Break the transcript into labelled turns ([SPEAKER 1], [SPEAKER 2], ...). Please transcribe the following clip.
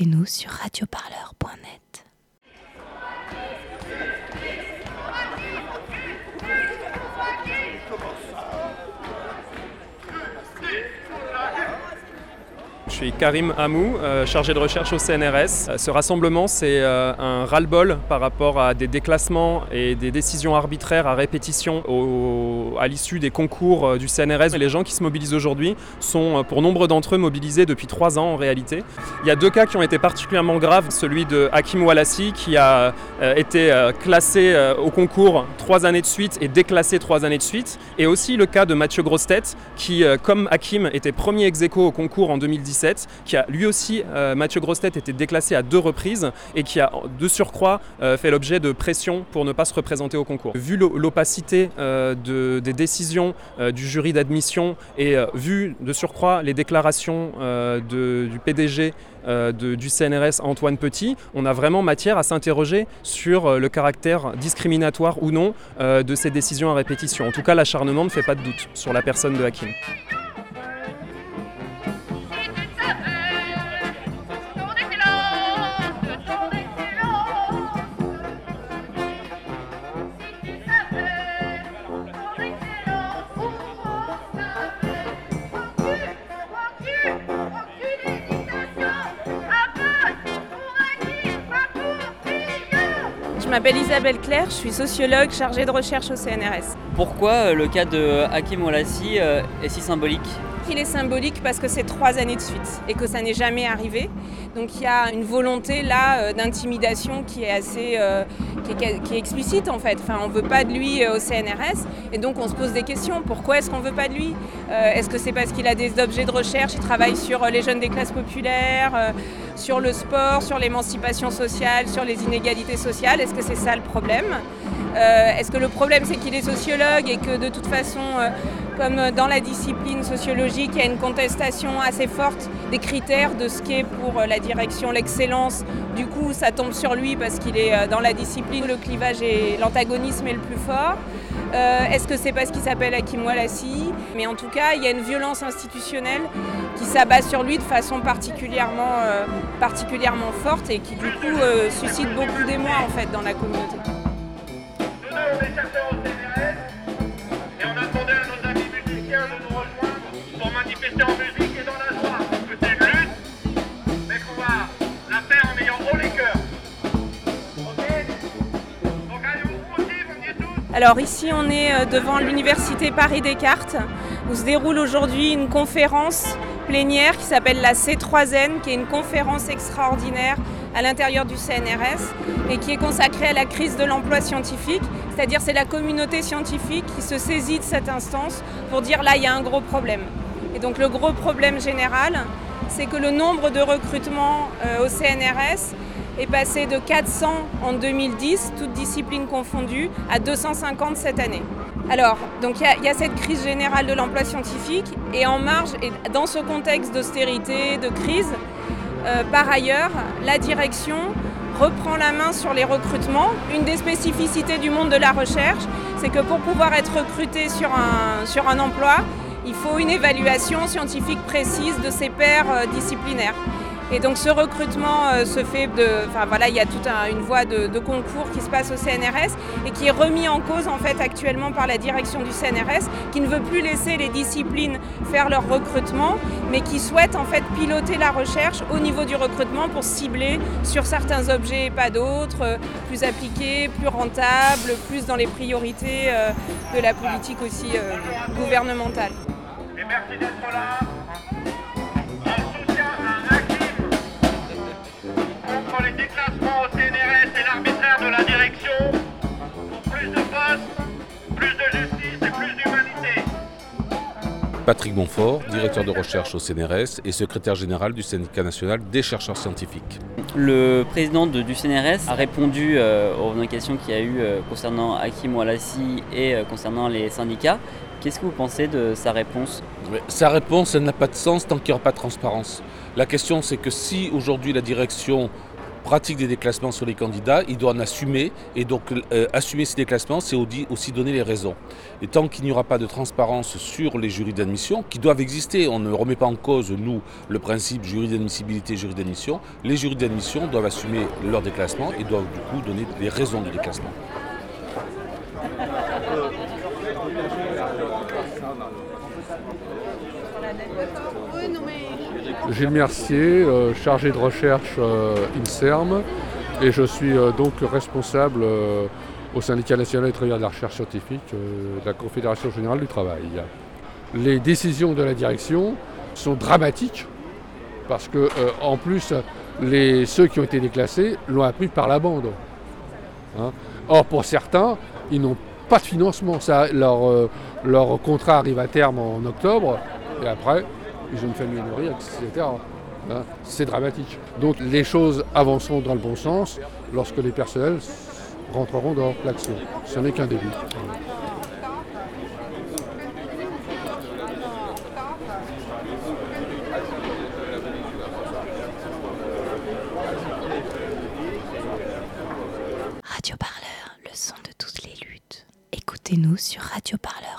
[SPEAKER 1] écoutez-nous sur radioparleur.net.
[SPEAKER 2] Je suis Karim Hamou, euh, chargé de recherche au CNRS. Euh, ce rassemblement, c'est euh, un ras-le-bol par rapport à des déclassements et des décisions arbitraires à répétition au- à l'issue des concours du CNRS. Et les gens qui se mobilisent aujourd'hui sont, pour nombre d'entre eux, mobilisés depuis trois ans en réalité. Il y a deux cas qui ont été particulièrement graves. Celui de Hakim Walassi, qui a été classé au concours trois années de suite et déclassé trois années de suite. Et aussi le cas de Mathieu Grostet, qui, comme Hakim, était premier ex au concours en 2017, qui a lui aussi, euh, Mathieu Grostet, été déclassé à deux reprises et qui a de surcroît euh, fait l'objet de pression pour ne pas se représenter au concours. Vu l'o- l'opacité euh, de- des décisions du jury d'admission et vu de surcroît les déclarations du PDG du CNRS Antoine Petit, on a vraiment matière à s'interroger sur le caractère discriminatoire ou non de ces décisions à répétition. En tout cas, l'acharnement ne fait pas de doute sur la personne de Hakim.
[SPEAKER 3] M'appelle Isabelle Claire, je suis sociologue chargée de recherche au CNRS.
[SPEAKER 4] Pourquoi euh, le cas de Hakim Oulassi euh, est si symbolique?
[SPEAKER 3] Il est symbolique parce que c'est trois années de suite et que ça n'est jamais arrivé. Donc il y a une volonté là euh, d'intimidation qui est assez euh, qui, est, explicite en fait. Enfin, on veut pas de lui euh, au CNRS et donc on se pose des questions. Pourquoi est-ce qu'on veut pas de lui? Est-ce que c'est parce qu'il a des objets de recherche? Il travaille sur les jeunes des classes populaires, sur le sport, sur l'émancipation sociale, sur les inégalités sociales? Est-ce que c'est ça le problème? Est-ce que le problème c'est qu'il est sociologue et que de toute façon, comme dans la discipline sociologique, il y a une contestation assez forte des critères de ce qu'est pour la direction l'excellence. Du coup, ça tombe sur lui parce qu'il est euh, dans la discipline le clivage et l'antagonisme est le plus fort. Euh, Est-ce que c'est parce qu'il s'appelle Hakim Walassi Mais en tout cas, il y a une violence institutionnelle qui s'abat sur lui de façon particulièrement, euh, particulièrement forte et qui du coup suscite beaucoup d'émoi en fait dans la communauté. Alors ici on est euh, devant l'université Paris Descartes où se déroule aujourd'hui une conférence plénière qui s'appelle la C3N qui est une conférence extraordinaire à l'intérieur du CNRS et qui est consacrée à la crise de l'emploi scientifique, c'est-à-dire c'est la communauté scientifique qui se saisit de cette instance pour dire là il y a un gros problème. Et donc le gros problème général, c'est que le nombre de recrutements euh, au CNRS est passé de 400 en 2010, toutes disciplines confondues, à 250 cette année. Alors, il y a- cette crise générale de l'emploi scientifique et en marge, et dans ce contexte d'austérité, de crise, euh, par ailleurs, la direction reprend la main sur les recrutements. Une des spécificités du monde de la recherche, c'est que pour pouvoir être recruté sur un emploi, il faut une évaluation scientifique précise de ses pairs euh, disciplinaires. Et donc ce recrutement euh, se fait de... Enfin voilà, il y a toute un- une voie de, de concours qui se passe au CNRS et qui est remis en cause en fait actuellement par la direction du CNRS qui ne veut plus laisser les disciplines faire leur recrutement mais qui souhaite en fait piloter la recherche au niveau du recrutement pour cibler sur certains objets et pas d'autres, euh, plus appliqués, plus rentables, plus dans les priorités de la politique aussi gouvernementale.
[SPEAKER 5] Merci d'être là.
[SPEAKER 6] Patrick Bonfort, directeur de recherche au CNRS et secrétaire général du syndicat national des chercheurs scientifiques.
[SPEAKER 4] Le président de- du CNRS a répondu euh, aux questions qu'il y a eu euh, concernant Hakim Oulassi et euh, concernant les syndicats. Qu'est-ce que vous pensez de sa réponse?
[SPEAKER 6] Mais Sa réponse, elle n'a pas de sens tant qu'il n'y aura pas de transparence. La question, c'est que si aujourd'hui la direction pratique des déclassements sur les candidats, il doit en assumer. Et donc, euh, assumer ces déclassements, c'est aussi donner les raisons. Et tant qu'il n'y aura pas de transparence sur les jurys d'admission, qui doivent exister, on ne remet pas en cause, nous, le principe jury d'admissibilité, jury d'admission, les jurys d'admission doivent assumer leur déclassement et doivent du coup donner les raisons du déclassement.
[SPEAKER 7] Gilles Mercier, euh, chargé de recherche euh, INSERM, et je suis euh, donc responsable au syndicat national des travailleurs de la recherche scientifique de la Confédération générale du travail. Les décisions de la direction sont dramatiques parce que en plus ceux qui ont été déclassés l'ont appris par la bande. Hein. Or pour certains, ils n'ont pas de financement. leur, leur contrat arrive à terme en octobre et après ils ont une famille à nourrir, etc. Hein, c'est dramatique. Donc les choses avanceront dans le bon sens lorsque les personnels rentreront dans l'action. Ce n'est qu'un début.
[SPEAKER 1] Radio Parleur, le son de toutes les luttes. Écoutez-nous sur radioparleur.net.